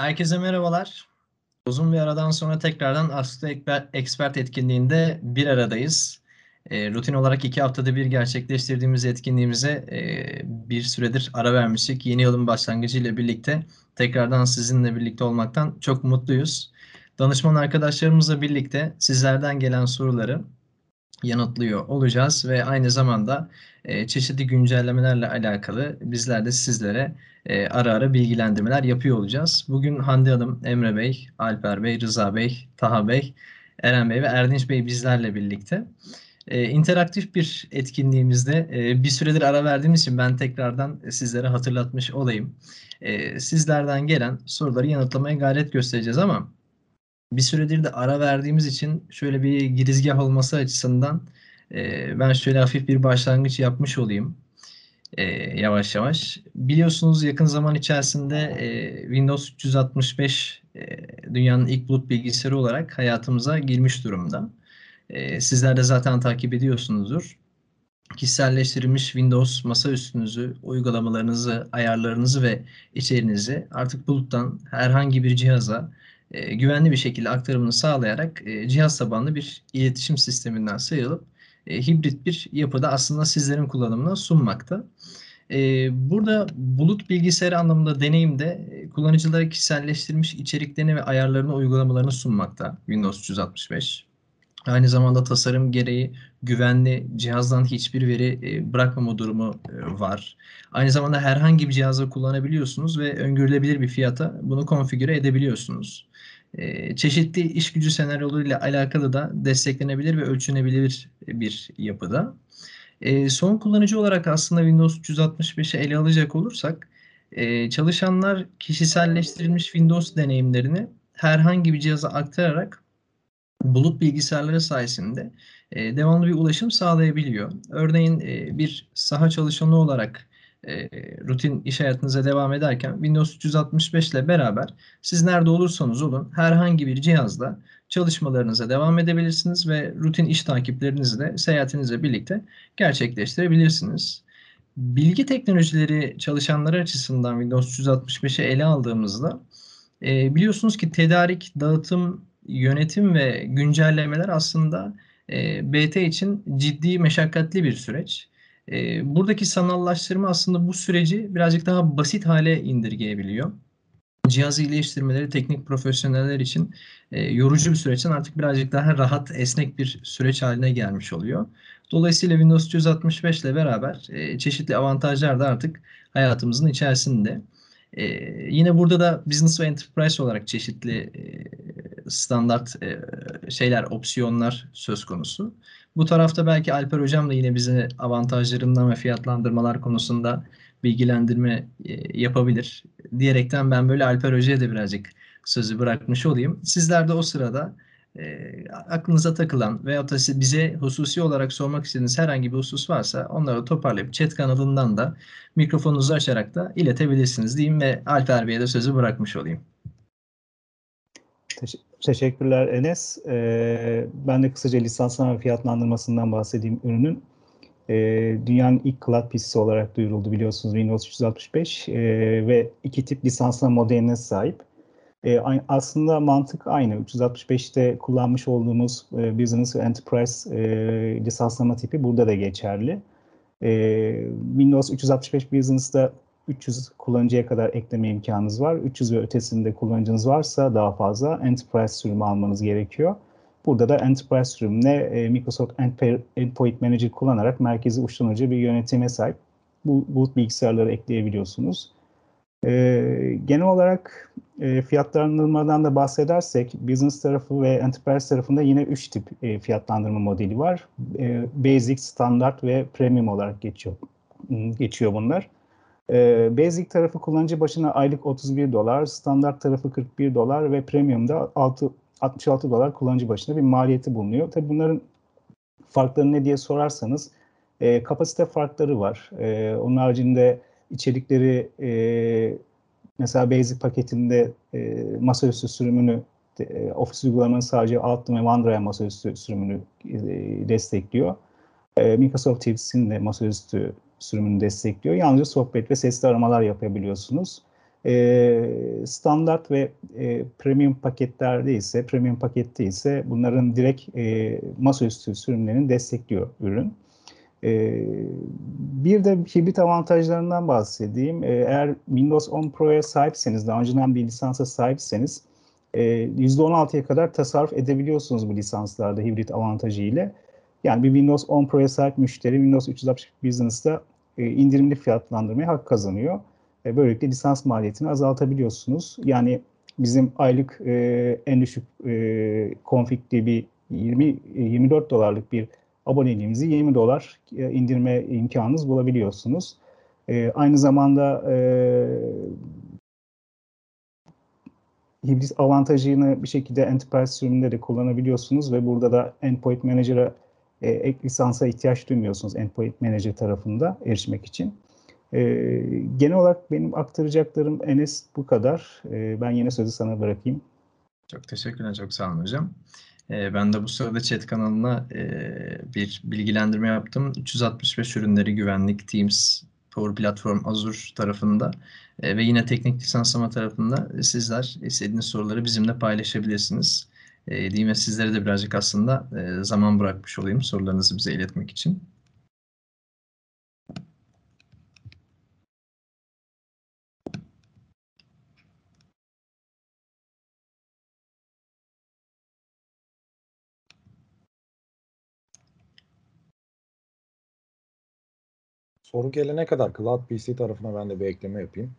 Herkese merhabalar. Uzun bir aradan sonra tekrardan Askı Expert etkinliğinde bir aradayız. E, rutin olarak iki haftada bir gerçekleştirdiğimiz etkinliğimize e, bir süredir ara vermiştik. Yeni yılın başlangıcı ile birlikte tekrardan sizinle birlikte olmaktan çok mutluyuz. Danışman arkadaşlarımızla birlikte sizlerden gelen soruları yanıtlıyor olacağız ve aynı zamanda e, çeşitli güncellemelerle alakalı bizler de sizlere e, ara ara bilgilendirmeler yapıyor olacağız. Bugün Hande Hanım, Emre Bey, Alper Bey, Rıza Bey, Taha Bey, Eren Bey ve Erdinç Bey bizlerle birlikte. E, interaktif bir etkinliğimizde e, bir süredir ara verdiğimiz için ben tekrardan sizlere hatırlatmış olayım. E, sizlerden gelen soruları yanıtlamaya gayret göstereceğiz ama bir süredir de ara verdiğimiz için şöyle bir girizgah olması açısından e, ben şöyle hafif bir başlangıç yapmış olayım e, yavaş yavaş. Biliyorsunuz yakın zaman içerisinde e, Windows 365 e, dünyanın ilk bulut bilgisayarı olarak hayatımıza girmiş durumda. E, sizler de zaten takip ediyorsunuzdur. Kişiselleştirilmiş Windows masa üstünüzü, uygulamalarınızı, ayarlarınızı ve içeriğinizi artık buluttan herhangi bir cihaza e, güvenli bir şekilde aktarımını sağlayarak e, cihaz tabanlı bir iletişim sisteminden sıyrılıp e, hibrit bir yapıda aslında sizlerin kullanımına sunmakta. E, burada bulut bilgisayarı anlamında deneyimde e, kullanıcılara kişiselleştirilmiş içeriklerini ve ayarlarını uygulamalarını sunmakta Windows 365. Aynı zamanda tasarım gereği güvenli, cihazdan hiçbir veri e, bırakmama durumu e, var. Aynı zamanda herhangi bir cihazda kullanabiliyorsunuz ve öngörülebilir bir fiyata bunu konfigüre edebiliyorsunuz. E, çeşitli iş gücü senaryolarıyla alakalı da desteklenebilir ve ölçünebilir bir yapıda. son kullanıcı olarak aslında Windows 365'i ele alacak olursak çalışanlar kişiselleştirilmiş Windows deneyimlerini herhangi bir cihaza aktararak bulut bilgisayarları sayesinde e, devamlı bir ulaşım sağlayabiliyor. Örneğin e, bir saha çalışanı olarak e, rutin iş hayatınıza devam ederken Windows 365 ile beraber siz nerede olursanız olun herhangi bir cihazda çalışmalarınıza devam edebilirsiniz ve rutin iş takiplerinizi de seyahatinizle birlikte gerçekleştirebilirsiniz. Bilgi teknolojileri çalışanları açısından Windows 365'i ele aldığımızda e, biliyorsunuz ki tedarik, dağıtım, yönetim ve güncellemeler aslında e, BT için ciddi meşakkatli bir süreç. E, buradaki sanallaştırma aslında bu süreci birazcık daha basit hale indirgeyebiliyor. Cihaz iyileştirmeleri teknik profesyoneller için e, yorucu bir süreçten artık birazcık daha rahat, esnek bir süreç haline gelmiş oluyor. Dolayısıyla Windows 365 ile beraber e, çeşitli avantajlar da artık hayatımızın içerisinde. E, yine burada da business ve enterprise olarak çeşitli standart e, şeyler, opsiyonlar söz konusu. Bu tarafta belki Alper Hocam da yine bize avantajlarından ve fiyatlandırmalar konusunda bilgilendirme e, yapabilir. Diyerekten ben böyle Alper Hoca'ya da birazcık sözü bırakmış olayım. Sizler de o sırada e, aklınıza takılan veya da bize hususi olarak sormak istediğiniz herhangi bir husus varsa onları toparlayıp chat kanalından da mikrofonunuzu açarak da iletebilirsiniz diyeyim ve Alper Bey'e de sözü bırakmış olayım. Teşekkürler Enes. Ee, ben de kısaca lisanslama fiyatlandırmasından bahsedeyim ürünün. Ee, dünyanın ilk cloud PC'si olarak duyuruldu biliyorsunuz Windows 365 ee, ve iki tip lisanslama modeline sahip. E, aslında mantık aynı. 365'te kullanmış olduğumuz e, Business Enterprise e, lisanslama tipi burada da geçerli. E, Windows 365 Business'ta 300 kullanıcıya kadar ekleme imkanınız var. 300 ve ötesinde kullanıcınız varsa daha fazla Enterprise sürümü almanız gerekiyor. Burada da Enterprise sürümüne e, Microsoft Endpoint Manager kullanarak merkezi uçtan bir yönetime sahip bu bulut bilgisayarları ekleyebiliyorsunuz. E, genel olarak e, fiyatlandırmadan da bahsedersek business tarafı ve enterprise tarafında yine üç tip e, fiyatlandırma modeli var. E, basic, standart ve premium olarak geçiyor geçiyor bunlar. E, basic tarafı kullanıcı başına aylık 31 dolar, standart tarafı 41 dolar ve premiumda 6, 66 dolar kullanıcı başına bir maliyeti bulunuyor. Tabii bunların farkları ne diye sorarsanız e, kapasite farkları var. E, onun haricinde içerikleri e, mesela Basic paketinde e, masaüstü sürümünü e, Office uygulamanın sadece Outlook ve OneDrive masaüstü sürümünü e, destekliyor. E, Microsoft Teams'in de masaüstü sürümünü destekliyor. Yalnızca sohbet ve sesli aramalar yapabiliyorsunuz. E, standart ve e, premium paketlerde ise, premium pakette ise bunların direkt e, masaüstü sürümlerini destekliyor ürün. E, bir de hibrit avantajlarından bahsedeyim. E, eğer Windows 10 Pro'ya sahipseniz, daha önceden bir lisansa sahipseniz e, %16'ya kadar tasarruf edebiliyorsunuz bu lisanslarda hibrit avantajı ile. Yani bir Windows 10 Pro'ya sahip müşteri Windows 360 Business'ta e, indirimli fiyatlandırmaya hak kazanıyor. E, böylelikle lisans maliyetini azaltabiliyorsunuz. Yani bizim aylık e, en düşük e, bir 20 24 dolarlık bir aboneliğimizi 20 dolar indirme imkanınız bulabiliyorsunuz. Aynı zamanda e, avantajını bir şekilde enterprise sürümünde de kullanabiliyorsunuz ve burada da Endpoint Manager'a e, ek lisansa ihtiyaç duymuyorsunuz Endpoint Manager tarafında erişmek için. E, genel olarak benim aktaracaklarım Enes bu kadar. E, ben yine sözü sana bırakayım. Çok teşekkürler, çok sağ olun hocam. E, ben de bu sırada chat kanalına e, bir bilgilendirme yaptım. 365 ürünleri güvenlik, Teams, Power Platform, Azure tarafında e, ve yine teknik lisanslama tarafında sizler istediğiniz soruları bizimle paylaşabilirsiniz. E, diyeyim ve sizlere de birazcık aslında e, zaman bırakmış olayım sorularınızı bize iletmek için. Soru gelene kadar Cloud PC tarafına ben de bir ekleme yapayım.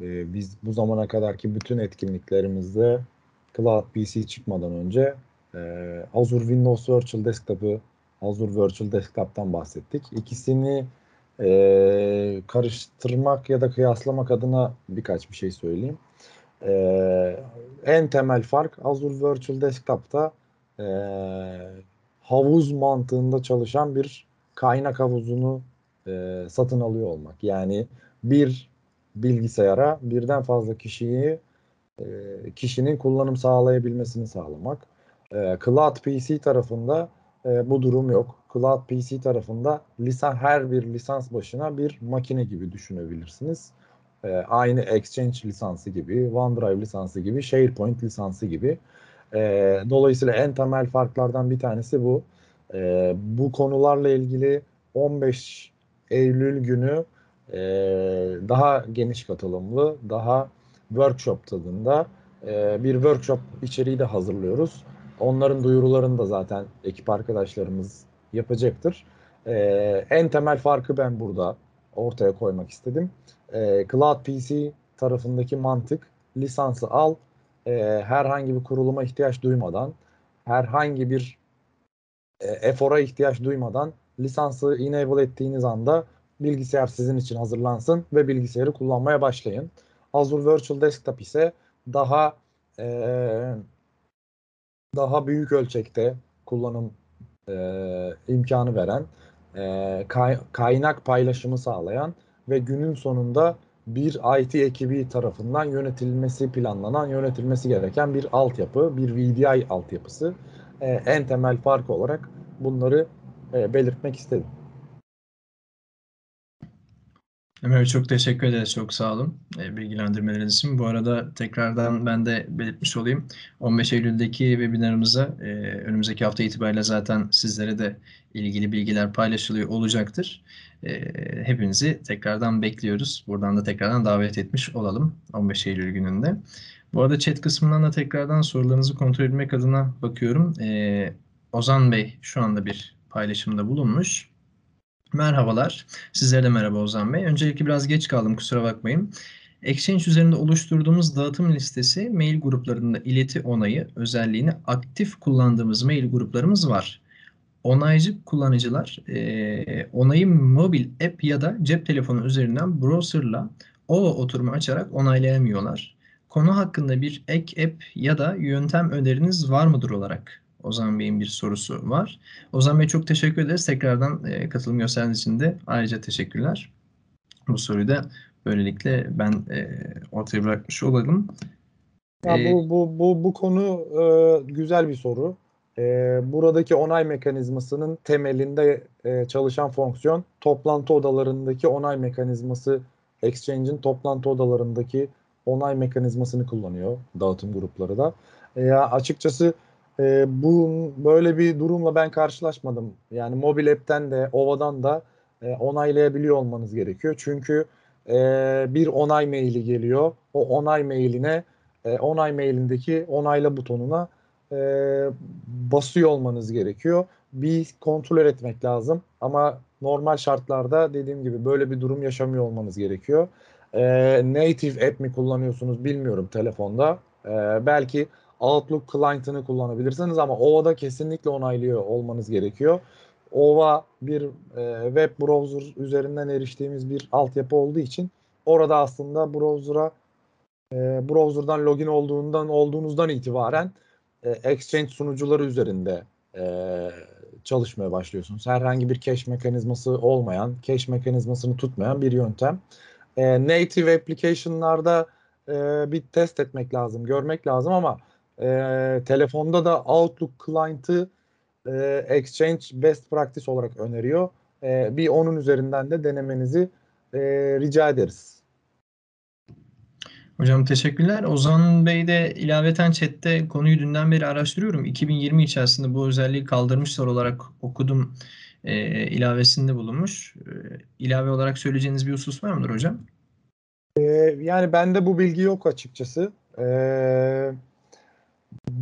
Ee, biz bu zamana kadarki bütün etkinliklerimizde Cloud PC çıkmadan önce e, Azure Windows Virtual Desktop'ı Azure Virtual Desktop'tan bahsettik. İkisini e, karıştırmak ya da kıyaslamak adına birkaç bir şey söyleyeyim. E, en temel fark Azure Virtual Desktop'ta e, havuz mantığında çalışan bir kaynak havuzunu e, satın alıyor olmak. Yani bir bilgisayara birden fazla kişiyi e, kişinin kullanım sağlayabilmesini sağlamak. E, Cloud PC tarafında bu durum yok. Cloud PC tarafında lisan her bir lisans başına bir makine gibi düşünebilirsiniz. E, aynı Exchange lisansı gibi, OneDrive lisansı gibi, SharePoint lisansı gibi. Dolayısıyla en temel farklardan bir tanesi bu. Bu konularla ilgili 15 Eylül günü e, daha geniş katılımlı, daha workshop tadında e, bir workshop içeriği de hazırlıyoruz. Onların duyurularını da zaten ekip arkadaşlarımız yapacaktır. E, en temel farkı ben burada ortaya koymak istedim. E, Cloud PC tarafındaki mantık lisansı al, e, herhangi bir kuruluma ihtiyaç duymadan, herhangi bir e, efora ihtiyaç duymadan lisansı enable ettiğiniz anda bilgisayar sizin için hazırlansın ve bilgisayarı kullanmaya başlayın. Azure Virtual Desktop ise daha e, daha büyük ölçekte kullanım e, imkanı veren, e, kay, kaynak paylaşımı sağlayan ve günün sonunda bir IT ekibi tarafından yönetilmesi planlanan, yönetilmesi gereken bir altyapı, bir VDI altyapısı. E, en temel fark olarak bunları e, belirtmek istedim. Ömer çok teşekkür ederiz. Çok sağ olun e, bilgilendirmeleriniz için. Bu arada tekrardan ben de belirtmiş olayım. 15 Eylül'deki webinarımıza e, önümüzdeki hafta itibariyle zaten sizlere de ilgili bilgiler paylaşılıyor olacaktır. E, hepinizi tekrardan bekliyoruz. Buradan da tekrardan davet etmiş olalım 15 Eylül gününde. Bu arada chat kısmından da tekrardan sorularınızı kontrol etmek adına bakıyorum. E, Ozan Bey şu anda bir paylaşımda bulunmuş. Merhabalar. Sizlere de merhaba Ozan Bey. Öncelikle biraz geç kaldım kusura bakmayın. Exchange üzerinde oluşturduğumuz dağıtım listesi mail gruplarında ileti onayı özelliğini aktif kullandığımız mail gruplarımız var. Onaycı kullanıcılar e, onayı mobil app ya da cep telefonu üzerinden browserla OVA oturumu açarak onaylayamıyorlar. Konu hakkında bir ek app ya da yöntem öneriniz var mıdır olarak Ozan Bey'in bir sorusu var. Ozan Bey çok teşekkür ederiz. Tekrardan e, katılım gösterdiğiniz için de ayrıca teşekkürler. Bu soruyu da böylelikle ben e, ortaya bırakmış olalım. Ya ee, bu, bu, bu, bu konu e, güzel bir soru. E, buradaki onay mekanizmasının temelinde e, çalışan fonksiyon toplantı odalarındaki onay mekanizması Exchange'in toplantı odalarındaki onay mekanizmasını kullanıyor dağıtım grupları da. E, ya açıkçası e, bu böyle bir durumla ben karşılaşmadım. Yani mobil app'ten de Ova'dan da e, onaylayabiliyor olmanız gerekiyor. Çünkü e, bir onay maili geliyor. O onay mailine e, onay mailindeki onayla butonuna e, basıyor olmanız gerekiyor. Bir kontrol etmek lazım ama normal şartlarda dediğim gibi böyle bir durum yaşamıyor olmanız gerekiyor. E, native app mi kullanıyorsunuz bilmiyorum telefonda. E, belki Outlook client'ını kullanabilirsiniz ama OVA'da kesinlikle onaylıyor olmanız gerekiyor. OVA bir e, web browser üzerinden eriştiğimiz bir altyapı olduğu için orada aslında browser'a e, browser'dan login olduğundan olduğunuzdan itibaren e, Exchange sunucuları üzerinde e, çalışmaya başlıyorsunuz. Herhangi bir cache mekanizması olmayan, cache mekanizmasını tutmayan bir yöntem. E, native application'larda e, bir test etmek lazım, görmek lazım ama e, telefonda da Outlook client'ı e, Exchange best practice olarak öneriyor. E, bir onun üzerinden de denemenizi e, rica ederiz. Hocam teşekkürler. Ozan Bey de ilaveten chatte konuyu dünden beri araştırıyorum. 2020 içerisinde bu özelliği kaldırmışlar olarak okudum e, ilavesinde bulunmuş. E, ilave olarak söyleyeceğiniz bir husus var mıdır hocam? E, yani bende bu bilgi yok açıkçası. E,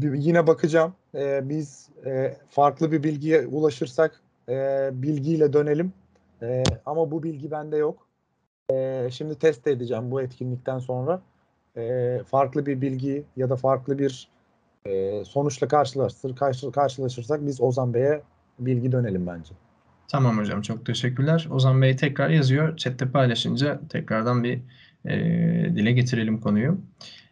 yine bakacağım. E, biz e, farklı bir bilgiye ulaşırsak e, bilgiyle dönelim. E, ama bu bilgi bende yok. E, şimdi test edeceğim bu etkinlikten sonra. E, farklı bir bilgi ya da farklı bir e, sonuçla karşılaşır, karşı, karşılaşırsak biz Ozan Bey'e bilgi dönelim bence. Tamam hocam çok teşekkürler. Ozan Bey tekrar yazıyor. Chat'te paylaşınca tekrardan bir e, dile getirelim konuyu.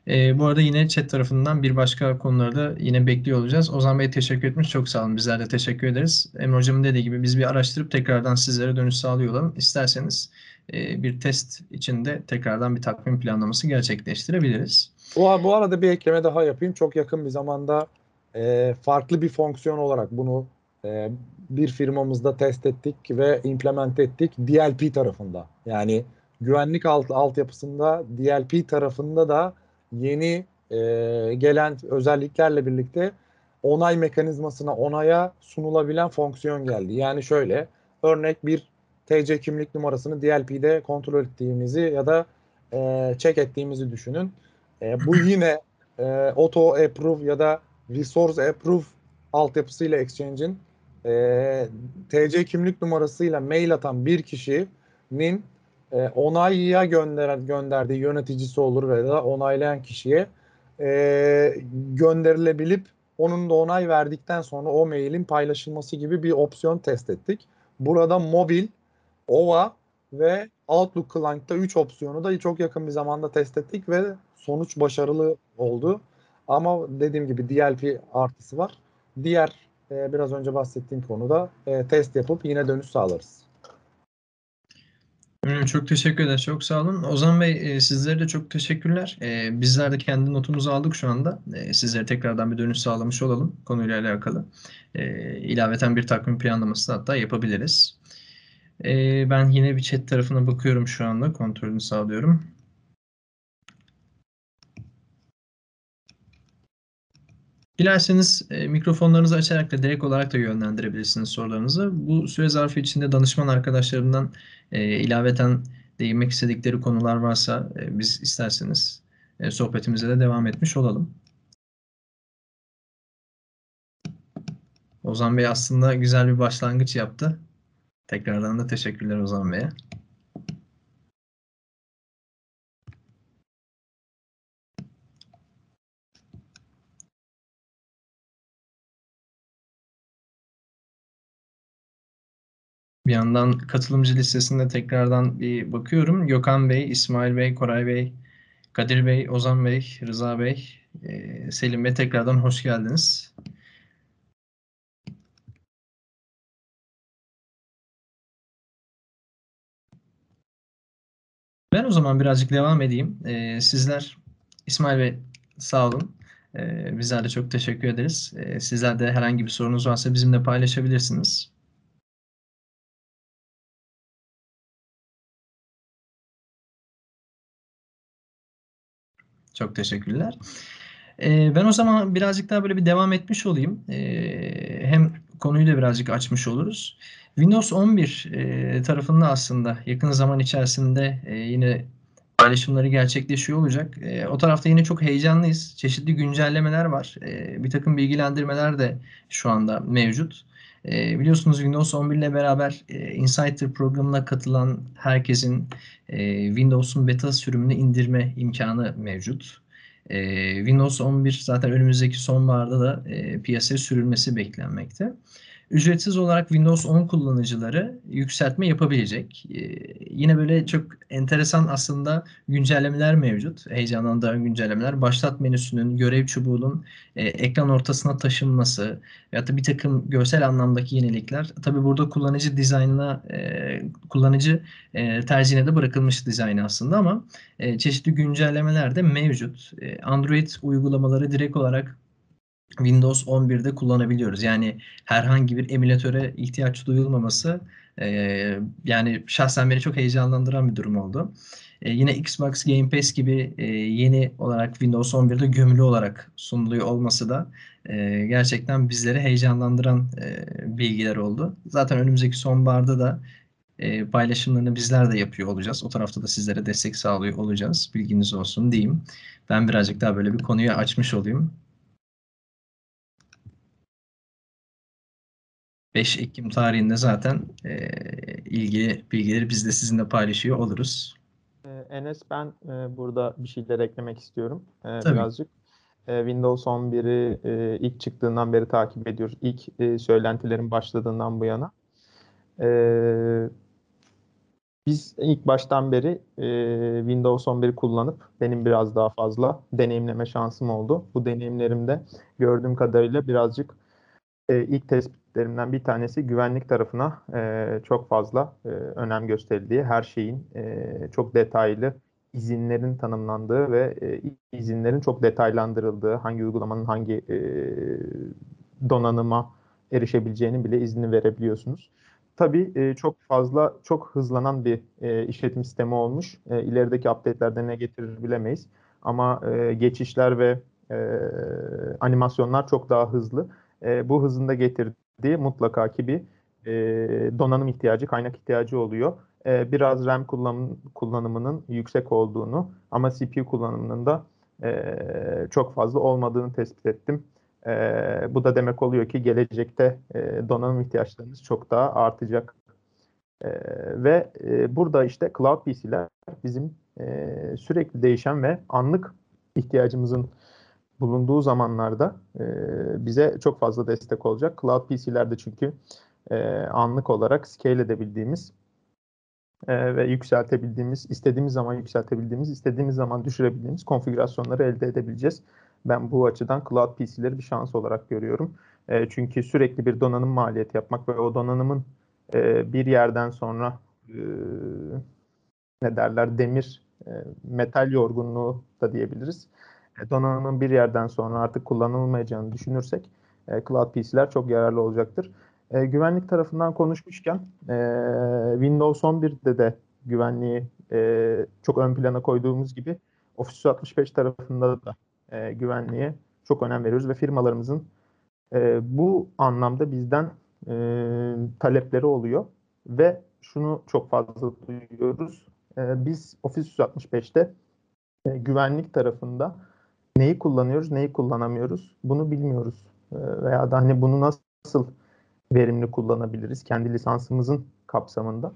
E, bu arada yine chat tarafından bir başka konuları da yine bekliyor olacağız. Ozan Bey teşekkür etmiş. Çok sağ olun. Bizler de teşekkür ederiz. Emre Hocam'ın dediği gibi biz bir araştırıp tekrardan sizlere dönüş sağlıyor olalım. İsterseniz e, bir test içinde tekrardan bir takvim planlaması gerçekleştirebiliriz. Bu, bu arada bir ekleme daha yapayım. Çok yakın bir zamanda e, farklı bir fonksiyon olarak bunu e, bir firmamızda test ettik ve implement ettik DLP tarafında. Yani güvenlik alt, altyapısında DLP tarafında da yeni e, gelen özelliklerle birlikte onay mekanizmasına onaya sunulabilen fonksiyon geldi. Yani şöyle örnek bir TC kimlik numarasını DLP'de kontrol ettiğimizi ya da e, check ettiğimizi düşünün. E, bu yine e, auto approve ya da resource approve altyapısıyla Exchange'in e, TC kimlik numarasıyla mail atan bir kişinin e, onayya gönderen gönderdiği yöneticisi olur veya da onaylayan kişiye e, gönderilebilip onun da onay verdikten sonra o mailin paylaşılması gibi bir opsiyon test ettik. Burada mobil, OVA ve Outlook Client'ta 3 opsiyonu da çok yakın bir zamanda test ettik ve sonuç başarılı oldu. Ama dediğim gibi DLP artısı var. Diğer e, biraz önce bahsettiğim konuda e, test yapıp yine dönüş sağlarız. Çok teşekkür ederiz. Çok sağ olun. Ozan Bey e, sizlere de çok teşekkürler. E, bizler de kendi notumuzu aldık şu anda. E, sizlere tekrardan bir dönüş sağlamış olalım konuyla alakalı. E, ilaveten bir takvim planlaması hatta yapabiliriz. E, ben yine bir chat tarafına bakıyorum şu anda. Kontrolünü sağlıyorum. Dilerseniz e, mikrofonlarınızı açarak da direkt olarak da yönlendirebilirsiniz sorularınızı. Bu süre zarfı içinde danışman arkadaşlarımdan e, ilaveten değinmek istedikleri konular varsa e, biz isterseniz e, sohbetimize de devam etmiş olalım. Ozan Bey aslında güzel bir başlangıç yaptı. Tekrardan da teşekkürler Ozan Bey'e. Bir yandan katılımcı listesinde tekrardan bir bakıyorum. Gökhan Bey, İsmail Bey, Koray Bey, Kadir Bey, Ozan Bey, Rıza Bey, e, Selim Bey tekrardan hoş geldiniz. Ben o zaman birazcık devam edeyim. E, sizler, İsmail Bey sağ olun. E, bizler de çok teşekkür ederiz. Sizler de herhangi bir sorunuz varsa bizimle paylaşabilirsiniz. Çok teşekkürler. Ee, ben o zaman birazcık daha böyle bir devam etmiş olayım. Ee, hem konuyu da birazcık açmış oluruz. Windows 11 e, tarafında aslında yakın zaman içerisinde e, yine paylaşımları gerçekleşiyor olacak. E, o tarafta yine çok heyecanlıyız. Çeşitli güncellemeler var. E, bir takım bilgilendirmeler de şu anda mevcut. E, biliyorsunuz Windows 11 ile beraber e, Insider programına katılan herkesin e, Windows'un beta sürümünü indirme imkanı mevcut. E, Windows 11 zaten önümüzdeki sonbaharda da piyasaya sürülmesi beklenmekte ücretsiz olarak Windows 10 kullanıcıları yükseltme yapabilecek. Ee, yine böyle çok enteresan aslında güncellemeler mevcut. Heyecanlandıran güncellemeler. Başlat menüsünün, görev çubuğunun e, ekran ortasına taşınması ya da bir takım görsel anlamdaki yenilikler. Tabii burada kullanıcı dizaynına, e, kullanıcı e, tercihine de bırakılmış dizayn aslında ama e, çeşitli güncellemeler de mevcut. E, Android uygulamaları direkt olarak Windows 11'de kullanabiliyoruz. Yani herhangi bir emülatöre ihtiyaç duyulmaması e, yani şahsen beni çok heyecanlandıran bir durum oldu. E, yine Xbox Game Pass gibi e, yeni olarak Windows 11'de gömülü olarak sunuluyor olması da e, gerçekten bizleri heyecanlandıran e, bilgiler oldu. Zaten önümüzdeki sonbaharda da e, paylaşımlarını bizler de yapıyor olacağız. O tarafta da sizlere destek sağlıyor olacağız. Bilginiz olsun diyeyim. Ben birazcık daha böyle bir konuyu açmış olayım. 5 Ekim tarihinde zaten e, ilgili bilgileri biz de sizinle paylaşıyor oluruz. Enes ben e, burada bir şeyler eklemek istiyorum e, Tabii. birazcık. E, Windows 11'i e, ilk çıktığından beri takip ediyoruz. İlk e, söylentilerin başladığından bu yana. E, biz ilk baştan beri e, Windows 11'i kullanıp benim biraz daha fazla deneyimleme şansım oldu. Bu deneyimlerimde gördüğüm kadarıyla birazcık e, ilk tespitlerimden bir tanesi güvenlik tarafına e, çok fazla e, önem gösterildiği, her şeyin e, çok detaylı izinlerin tanımlandığı ve e, izinlerin çok detaylandırıldığı, hangi uygulamanın hangi e, donanıma erişebileceğini bile izni verebiliyorsunuz. Tabii e, çok fazla, çok hızlanan bir e, işletim sistemi olmuş. E, ilerideki update'lerde ne getirir bilemeyiz. Ama e, geçişler ve e, animasyonlar çok daha hızlı. E, bu hızında getirdiği mutlaka ki bir e, donanım ihtiyacı, kaynak ihtiyacı oluyor. E, biraz RAM kullanım, kullanımının yüksek olduğunu ama CPU kullanımının da e, çok fazla olmadığını tespit ettim. E, bu da demek oluyor ki gelecekte e, donanım ihtiyaçlarınız çok daha artacak. E, ve e, burada işte cloud PC'ler bizim e, sürekli değişen ve anlık ihtiyacımızın bulunduğu zamanlarda e, bize çok fazla destek olacak. Cloud PC'lerde çünkü e, anlık olarak scale edebildiğimiz e, ve yükseltebildiğimiz, istediğimiz zaman yükseltebildiğimiz, istediğimiz zaman düşürebildiğimiz konfigürasyonları elde edebileceğiz. Ben bu açıdan Cloud PC'leri bir şans olarak görüyorum. E, çünkü sürekli bir donanım maliyeti yapmak ve o donanımın e, bir yerden sonra e, ne derler demir, e, metal yorgunluğu da diyebiliriz donanımın bir yerden sonra artık kullanılmayacağını düşünürsek e, Cloud PC'ler çok yararlı olacaktır. E, güvenlik tarafından konuşmuşken e, Windows 11'de de güvenliği e, çok ön plana koyduğumuz gibi Office 365 tarafında da e, güvenliğe çok önem veriyoruz ve firmalarımızın e, bu anlamda bizden e, talepleri oluyor ve şunu çok fazla duyuyoruz. E, biz Office 365'te e, güvenlik tarafında neyi kullanıyoruz, neyi kullanamıyoruz bunu bilmiyoruz. E, veya da hani bunu nasıl verimli kullanabiliriz kendi lisansımızın kapsamında.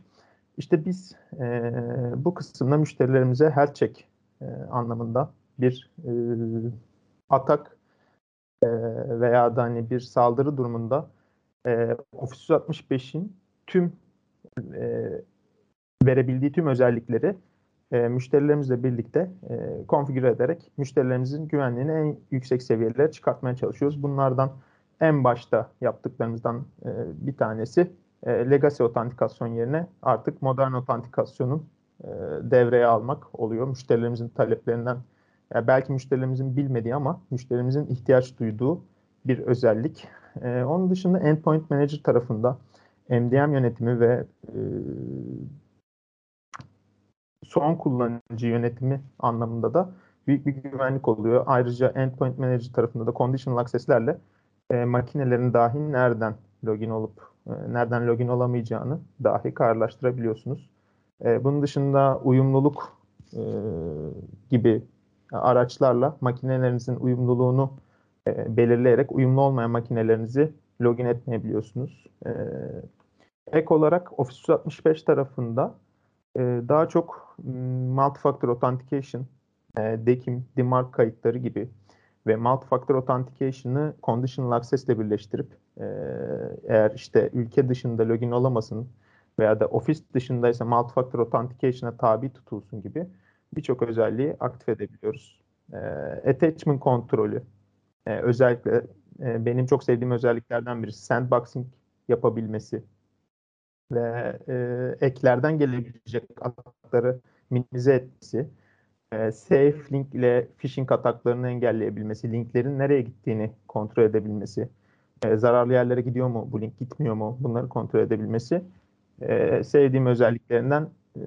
İşte biz e, bu kısımda müşterilerimize her check e, anlamında bir e, atak e, veya da hani bir saldırı durumunda e, Office 365'in tüm e, verebildiği tüm özellikleri e, müşterilerimizle birlikte e, konfigüre ederek müşterilerimizin güvenliğini en yüksek seviyelere çıkartmaya çalışıyoruz. Bunlardan en başta yaptıklarımızdan e, bir tanesi e, legacy otantikasyon yerine artık modern otantikasyonun e, devreye almak oluyor. Müşterilerimizin taleplerinden yani belki müşterilerimizin bilmediği ama müşterimizin ihtiyaç duyduğu bir özellik. E, onun dışında Endpoint Manager tarafında MDM yönetimi ve e, son kullanıcı yönetimi anlamında da büyük bir güvenlik oluyor. Ayrıca Endpoint Manager tarafında da conditional access'lerle e, makinelerin dahi nereden login olup e, nereden login olamayacağını dahi kararlaştırabiliyorsunuz. E, bunun dışında uyumluluk e, gibi araçlarla makinelerinizin uyumluluğunu e, belirleyerek uyumlu olmayan makinelerinizi login etmeyebiliyorsunuz. E, ek olarak Office 365 tarafında e, daha çok multi-factor authentication, e, DKIM, DMARC kayıtları gibi ve multi-factor authentication'ı conditional access ile birleştirip e, eğer işte ülke dışında login olamasın veya da ofis dışındaysa multi-factor authentication'a tabi tutulsun gibi birçok özelliği aktif edebiliyoruz. E, attachment kontrolü e, özellikle e, benim çok sevdiğim özelliklerden birisi sandboxing yapabilmesi ve e, eklerden gelebilecek atakları minimize etmesi, e, safe link ile phishing ataklarını engelleyebilmesi, linklerin nereye gittiğini kontrol edebilmesi, e, zararlı yerlere gidiyor mu, bu link gitmiyor mu bunları kontrol edebilmesi e, sevdiğim özelliklerinden e,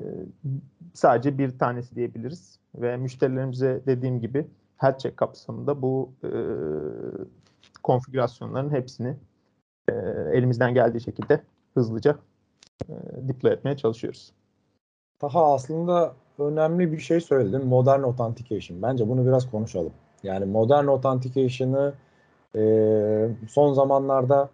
sadece bir tanesi diyebiliriz. Ve müşterilerimize dediğim gibi her check kapsamında bu e, konfigürasyonların hepsini e, elimizden geldiği şekilde hızlıca deploy etmeye çalışıyoruz. Daha aslında önemli bir şey söyledin. Modern Authentication. Bence bunu biraz konuşalım. Yani Modern Authentication'ı e, son zamanlarda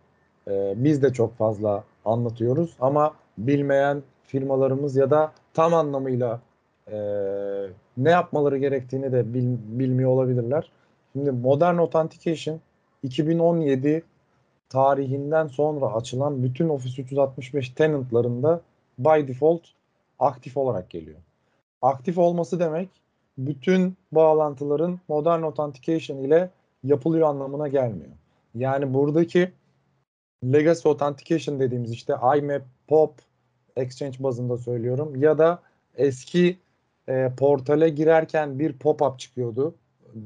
e, biz de çok fazla anlatıyoruz ama bilmeyen firmalarımız ya da tam anlamıyla e, ne yapmaları gerektiğini de bil, bilmiyor olabilirler. Şimdi Modern Authentication 2017 tarihinden sonra açılan bütün Office 365 tenantlarında by default aktif olarak geliyor. Aktif olması demek bütün bağlantıların Modern Authentication ile yapılıyor anlamına gelmiyor. Yani buradaki Legacy Authentication dediğimiz işte IMAP, POP, Exchange bazında söylüyorum ya da eski e, portale girerken bir pop-up çıkıyordu.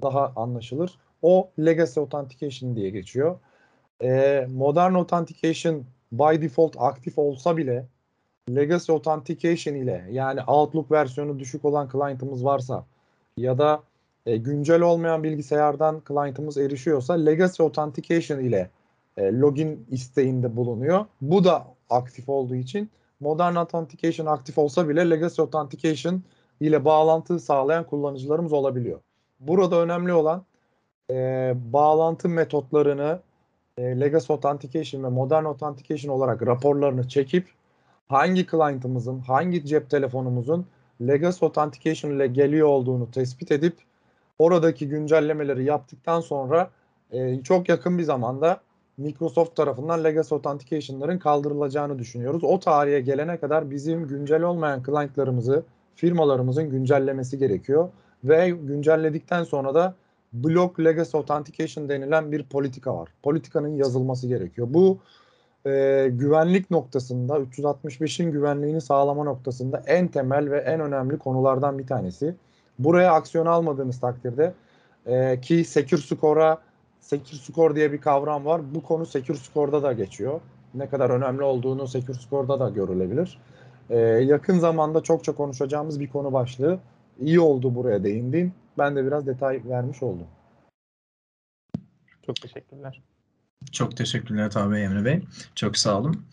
Daha anlaşılır. O Legacy Authentication diye geçiyor. E, Modern Authentication by default aktif olsa bile Legacy Authentication ile yani Outlook versiyonu düşük olan client'ımız varsa ya da e, güncel olmayan bilgisayardan client'ımız erişiyorsa Legacy Authentication ile e, login isteğinde bulunuyor. Bu da aktif olduğu için Modern Authentication aktif olsa bile Legacy Authentication ile bağlantı sağlayan kullanıcılarımız olabiliyor. Burada önemli olan e, bağlantı metotlarını e, Legacy Authentication ve Modern Authentication olarak raporlarını çekip hangi client'ımızın, hangi cep telefonumuzun Legacy Authentication ile geliyor olduğunu tespit edip oradaki güncellemeleri yaptıktan sonra e, çok yakın bir zamanda Microsoft tarafından Legacy Authentication'ların kaldırılacağını düşünüyoruz. O tarihe gelene kadar bizim güncel olmayan client'larımızı firmalarımızın güncellemesi gerekiyor ve güncelledikten sonra da Block Legacy Authentication denilen bir politika var. Politikanın yazılması gerekiyor. Bu e, güvenlik noktasında 365'in güvenliğini sağlama noktasında en temel ve en önemli konulardan bir tanesi. Buraya aksiyon almadığınız takdirde e, ki Secure Score'a Secure Score diye bir kavram var. Bu konu Secure Score'da da geçiyor. Ne kadar önemli olduğunu Secure Score'da da görülebilir. Ee, yakın zamanda çokça konuşacağımız bir konu başlığı. İyi oldu buraya değindin. Ben de biraz detay vermiş oldum. Çok teşekkürler. Çok teşekkürler Tabi Emre Bey. Çok sağ olun.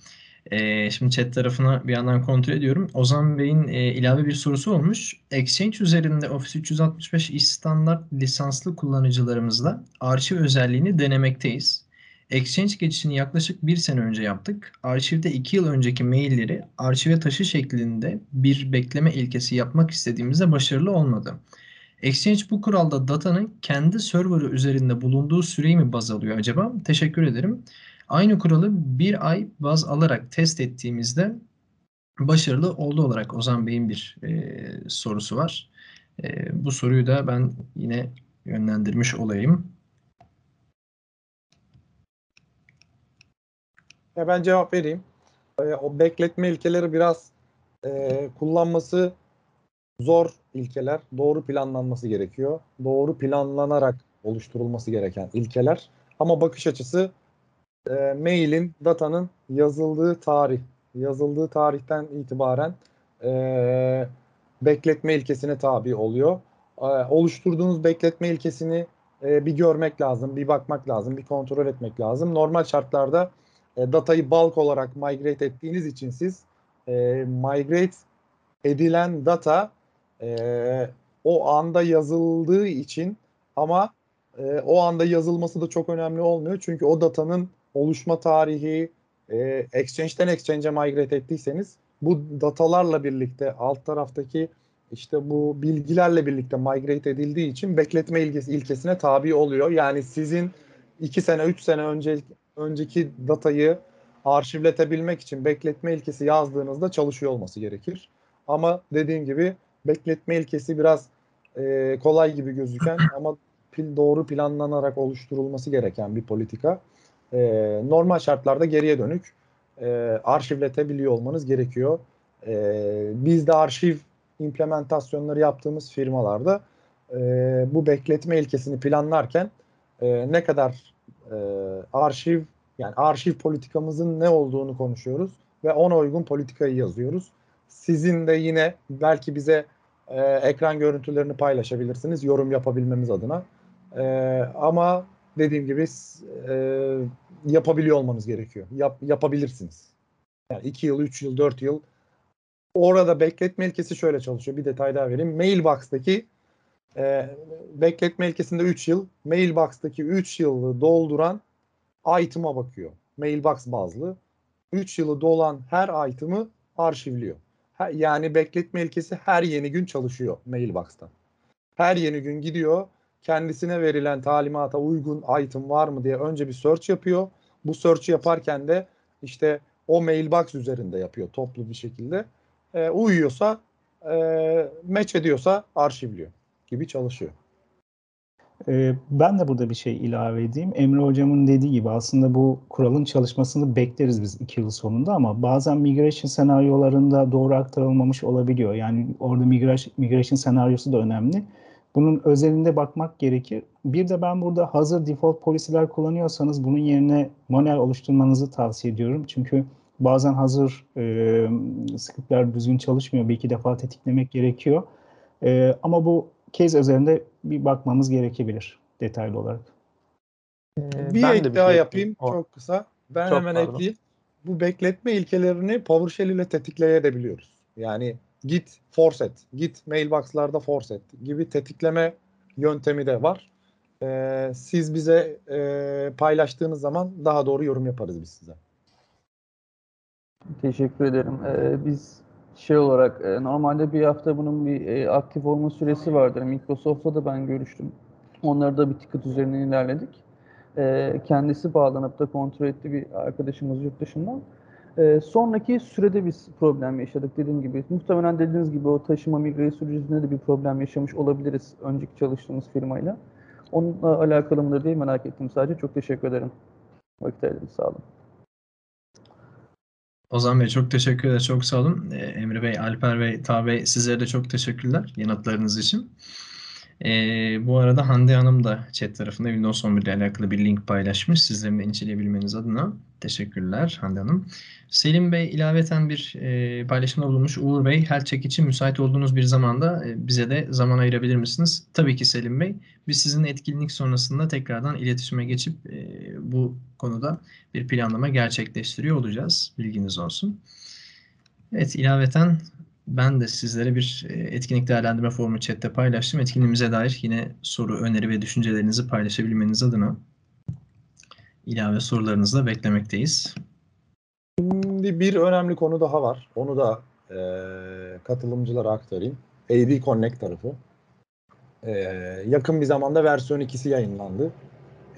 Ee, şimdi chat tarafına bir yandan kontrol ediyorum. Ozan Bey'in e, ilave bir sorusu olmuş. Exchange üzerinde Office 365 iş standart lisanslı kullanıcılarımızla arşiv özelliğini denemekteyiz. Exchange geçişini yaklaşık bir sene önce yaptık. Arşivde iki yıl önceki mailleri arşive taşı şeklinde bir bekleme ilkesi yapmak istediğimizde başarılı olmadı. Exchange bu kuralda datanın kendi serverı üzerinde bulunduğu süreyi mi baz alıyor acaba? Teşekkür ederim. Aynı kuralı bir ay baz alarak test ettiğimizde başarılı oldu olarak Ozan Bey'in bir e, sorusu var. E, bu soruyu da ben yine yönlendirmiş olayım. Ya ben cevap vereyim. E, o bekletme ilkeleri biraz e, kullanması zor ilkeler. Doğru planlanması gerekiyor. Doğru planlanarak oluşturulması gereken ilkeler. Ama bakış açısı e, mailin, datanın yazıldığı tarih, yazıldığı tarihten itibaren e, bekletme ilkesine tabi oluyor. e, oluşturduğunuz bekletme ilkesini e, bir görmek lazım, bir bakmak lazım, bir kontrol etmek lazım. Normal şartlarda e, datayı bulk olarak migrate ettiğiniz için siz e, migrate edilen data e, o anda yazıldığı için ama e, o anda yazılması da çok önemli olmuyor. Çünkü o datanın oluşma tarihi e, exchange'den exchange'e migrate ettiyseniz bu datalarla birlikte alt taraftaki işte bu bilgilerle birlikte migrate edildiği için bekletme ilkesi, ilkesine tabi oluyor. Yani sizin 2 sene 3 sene önce önceki datayı arşivletebilmek için bekletme ilkesi yazdığınızda çalışıyor olması gerekir. Ama dediğim gibi bekletme ilkesi biraz e, kolay gibi gözüken ama pil, doğru planlanarak oluşturulması gereken bir politika. E, normal şartlarda geriye dönük e, arşivletebiliyor olmanız gerekiyor. E, biz de arşiv implementasyonları yaptığımız firmalarda e, bu bekletme ilkesini planlarken e, ne kadar e, arşiv yani arşiv politikamızın ne olduğunu konuşuyoruz ve ona uygun politikayı yazıyoruz. Sizin de yine belki bize e, ekran görüntülerini paylaşabilirsiniz yorum yapabilmemiz adına. E, ama dediğim gibi e, yapabiliyor olmanız gerekiyor. Yap, yapabilirsiniz. Yani 2 yıl, 3 yıl, 4 yıl orada bekletme ilkesi şöyle çalışıyor. Bir detay daha vereyim. Mailbox'taki e, bekletme ilkesinde 3 yıl. Mailbox'taki 3 yılı dolduran item'a bakıyor. Mailbox bazlı. 3 yılı dolan her item'ı arşivliyor. Yani bekletme ilkesi her yeni gün çalışıyor Mailbox'ta. Her yeni gün gidiyor kendisine verilen talimata uygun item var mı diye önce bir search yapıyor. Bu search yaparken de işte o mailbox üzerinde yapıyor toplu bir şekilde. E, uyuyorsa, e, match ediyorsa arşivliyor gibi çalışıyor. Ee, ben de burada bir şey ilave edeyim. Emre Hocam'ın dediği gibi aslında bu kuralın çalışmasını bekleriz biz iki yıl sonunda ama bazen migration senaryolarında doğru aktarılmamış olabiliyor. Yani orada migration, migration senaryosu da önemli. Bunun özelinde bakmak gerekir. Bir de ben burada hazır default polisiler kullanıyorsanız bunun yerine manuel oluşturmanızı tavsiye ediyorum. Çünkü bazen hazır e, scriptler düzgün çalışmıyor. Bir iki defa tetiklemek gerekiyor. E, ama bu case üzerinde bir bakmamız gerekebilir detaylı olarak. Ee, bir ek daha şey yapayım o. çok kısa. Ben çok hemen pardon. ekleyeyim. Bu bekletme ilkelerini PowerShell ile tetikleyebiliyoruz. Yani git force et, git mailbox'larda force et gibi tetikleme yöntemi de var. Ee, siz bize e, paylaştığınız zaman daha doğru yorum yaparız biz size. Teşekkür ederim. Ee, biz şey olarak e, normalde bir hafta bunun bir e, aktif olma süresi vardır. Microsoft'la da ben görüştüm. Onları da bir ticket üzerinden ilerledik. E, kendisi bağlanıp da kontrol etti bir arkadaşımız yurt dışından. E, sonraki sürede biz problem yaşadık dediğim gibi. Muhtemelen dediğiniz gibi o taşıma migre sürecinde de bir problem yaşamış olabiliriz önceki çalıştığımız firmayla. Onunla alakalı mıdır diye merak ettim sadece. Çok teşekkür ederim. Vakit ayırdınız. Sağ olun. Ozan Bey çok teşekkür ederim. Çok sağ olun. Ee, Emre Bey, Alper Bey, Ta Bey sizlere de çok teşekkürler yanıtlarınız için. Ee, bu arada Hande Hanım da chat tarafında Windows 11 ile alakalı bir link paylaşmış. Sizlerin de inceleyebilmeniz adına. Teşekkürler Hande Hanım. Selim Bey ilaveten bir e, paylaşımda bulunmuş. Uğur Bey, health check için müsait olduğunuz bir zamanda e, bize de zaman ayırabilir misiniz? Tabii ki Selim Bey. Biz sizin etkinlik sonrasında tekrardan iletişime geçip e, bu konuda bir planlama gerçekleştiriyor olacağız. Bilginiz olsun. Evet, ilaveten ben de sizlere bir e, etkinlik değerlendirme formu chatte paylaştım. Etkinliğimize dair yine soru, öneri ve düşüncelerinizi paylaşabilmeniz adına ilave sorularınızı da beklemekteyiz. Şimdi bir önemli konu daha var. Onu da e, katılımcılara aktarayım. AD Connect tarafı. E, yakın bir zamanda versiyon 2'si yayınlandı.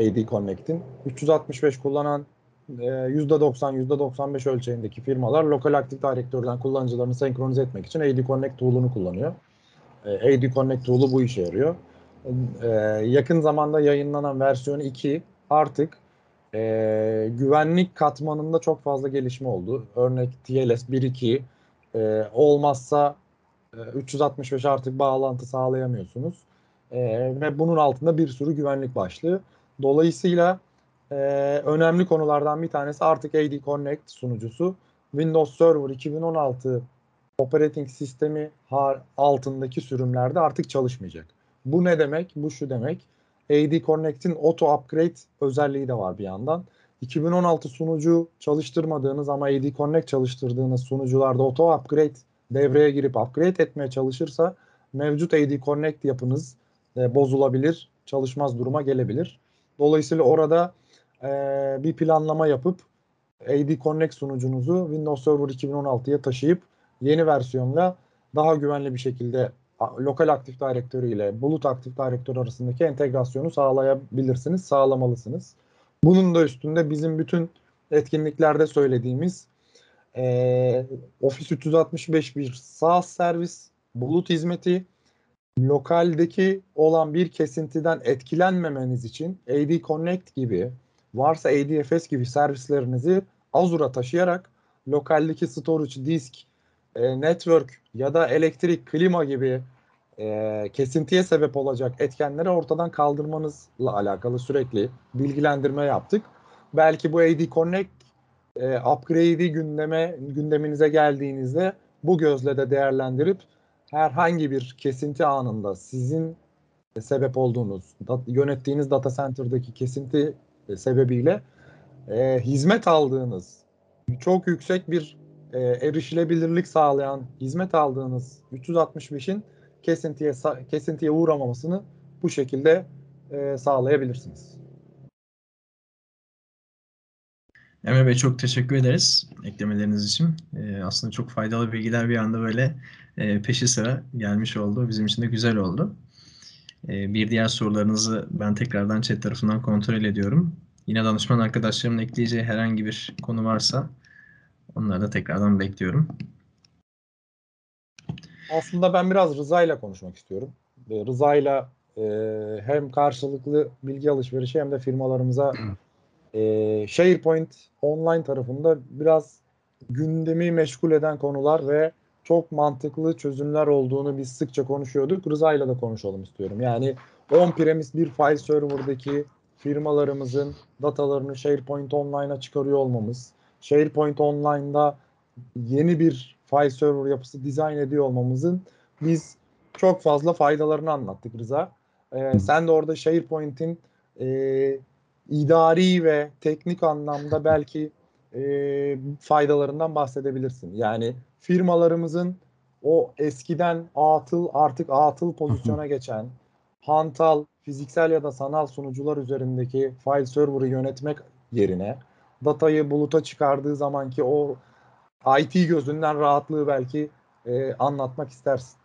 AD Connect'in. 365 kullanan %90, %95 ölçeğindeki firmalar Local Active Directory'den kullanıcılarını senkronize etmek için AD Connect tool'unu kullanıyor. AD Connect tool'u bu işe yarıyor. E, yakın zamanda yayınlanan versiyon 2 artık e, güvenlik katmanında çok fazla gelişme oldu. Örnek TLS 1.2 e, olmazsa e, 365 artık bağlantı sağlayamıyorsunuz. E, ve bunun altında bir sürü güvenlik başlığı. Dolayısıyla e, önemli konulardan bir tanesi artık AD Connect sunucusu Windows Server 2016 operating sistemi altındaki sürümlerde artık çalışmayacak. Bu ne demek? Bu şu demek. AD Connect'in auto upgrade özelliği de var bir yandan. 2016 sunucu çalıştırmadığınız ama AD Connect çalıştırdığınız sunucularda auto upgrade devreye girip upgrade etmeye çalışırsa mevcut AD Connect yapınız e, bozulabilir, çalışmaz duruma gelebilir. Dolayısıyla orada e, bir planlama yapıp AD Connect sunucunuzu Windows Server 2016'ya taşıyıp yeni versiyonla daha güvenli bir şekilde lokal Active Directory ile bulut Active Directory arasındaki entegrasyonu sağlayabilirsiniz, sağlamalısınız. Bunun da üstünde bizim bütün etkinliklerde söylediğimiz e, Office 365 bir SaaS servis, bulut hizmeti, lokaldeki olan bir kesintiden etkilenmemeniz için AD Connect gibi varsa ADFS gibi servislerinizi Azure'a taşıyarak lokaldeki storage, disk, e, network ya da elektrik, klima gibi e, kesintiye sebep olacak etkenleri ortadan kaldırmanızla alakalı sürekli bilgilendirme yaptık. Belki bu AD Connect e, upgrade'i gündeme gündeminize geldiğinizde bu gözle de değerlendirip herhangi bir kesinti anında sizin sebep olduğunuz, yönettiğiniz data center'daki kesinti sebebiyle e, hizmet aldığınız çok yüksek bir e, erişilebilirlik sağlayan hizmet aldığınız 365'in kesintiye kesintiye uğramamasını bu şekilde e, sağlayabilirsiniz. Emre Bey çok teşekkür ederiz eklemeleriniz için. E, aslında çok faydalı bilgiler bir anda böyle e, peşi sıra gelmiş oldu. Bizim için de güzel oldu. E, bir diğer sorularınızı ben tekrardan chat tarafından kontrol ediyorum. Yine danışman arkadaşlarımın ekleyeceği herhangi bir konu varsa onları da tekrardan bekliyorum. Aslında ben biraz Rıza ile konuşmak istiyorum. Rıza ile hem karşılıklı bilgi alışverişi hem de firmalarımıza e, SharePoint online tarafında biraz gündemi meşgul eden konular ve çok mantıklı çözümler olduğunu biz sıkça konuşuyorduk. Rıza ile de konuşalım istiyorum. Yani on-premise bir file server'daki firmalarımızın datalarını SharePoint Online'a çıkarıyor olmamız, SharePoint Online'da yeni bir file server yapısı dizayn ediyor olmamızın biz çok fazla faydalarını anlattık Rıza. Ee, sen de orada SharePoint'in e, idari ve teknik anlamda belki e, faydalarından bahsedebilirsin. Yani firmalarımızın o eskiden atıl artık atıl pozisyona geçen hantal fiziksel ya da sanal sunucular üzerindeki file server'ı yönetmek yerine datayı buluta çıkardığı zamanki o IT gözünden rahatlığı belki e, anlatmak istersin.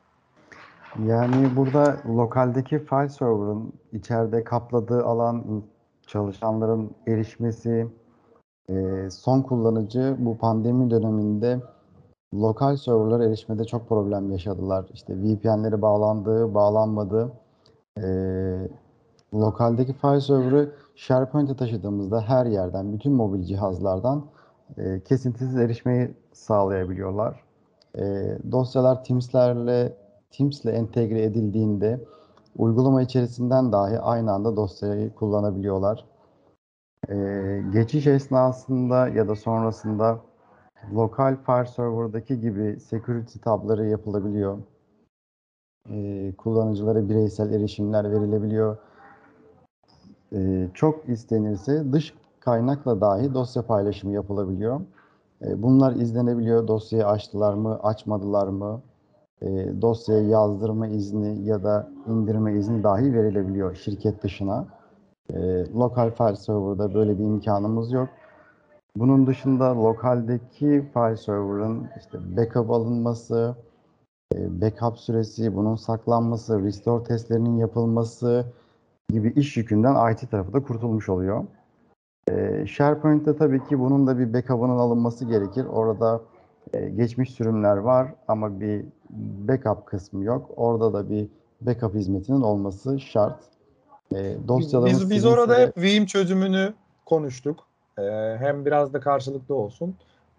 Yani burada lokaldeki file server'ın içeride kapladığı alan çalışanların erişmesi, e, son kullanıcı bu pandemi döneminde lokal serverlara erişmede çok problem yaşadılar. İşte VPN'leri bağlandı, bağlanmadı. E, lokaldeki file server'ı SharePoint'e taşıdığımızda her yerden, bütün mobil cihazlardan e, kesintisiz erişmeyi sağlayabiliyorlar. Dosyalar Teams'lerle Teams'le entegre edildiğinde uygulama içerisinden dahi aynı anda dosyayı kullanabiliyorlar. Ee, geçiş esnasında ya da sonrasında lokal file server'daki gibi security tabları yapılabiliyor. Ee, kullanıcılara bireysel erişimler verilebiliyor. Ee, çok istenirse dış kaynakla dahi dosya paylaşımı yapılabiliyor. Ee, bunlar izlenebiliyor. Dosyayı açtılar mı, açmadılar mı? E, dosyaya yazdırma izni ya da indirme izni dahi verilebiliyor şirket dışına. E, lokal file server'da böyle bir imkanımız yok. Bunun dışında lokaldeki file server'ın işte backup alınması, e, backup süresi, bunun saklanması, restore testlerinin yapılması gibi iş yükünden IT tarafı da kurtulmuş oluyor. E, SharePoint'te tabii ki bunun da bir backup'ının alınması gerekir. Orada e, geçmiş sürümler var ama bir backup kısmı yok. Orada da bir backup hizmetinin olması şart. E, dosyalarımız biz, biz orada hep Veeam çözümünü konuştuk. E, hem biraz da karşılıklı olsun.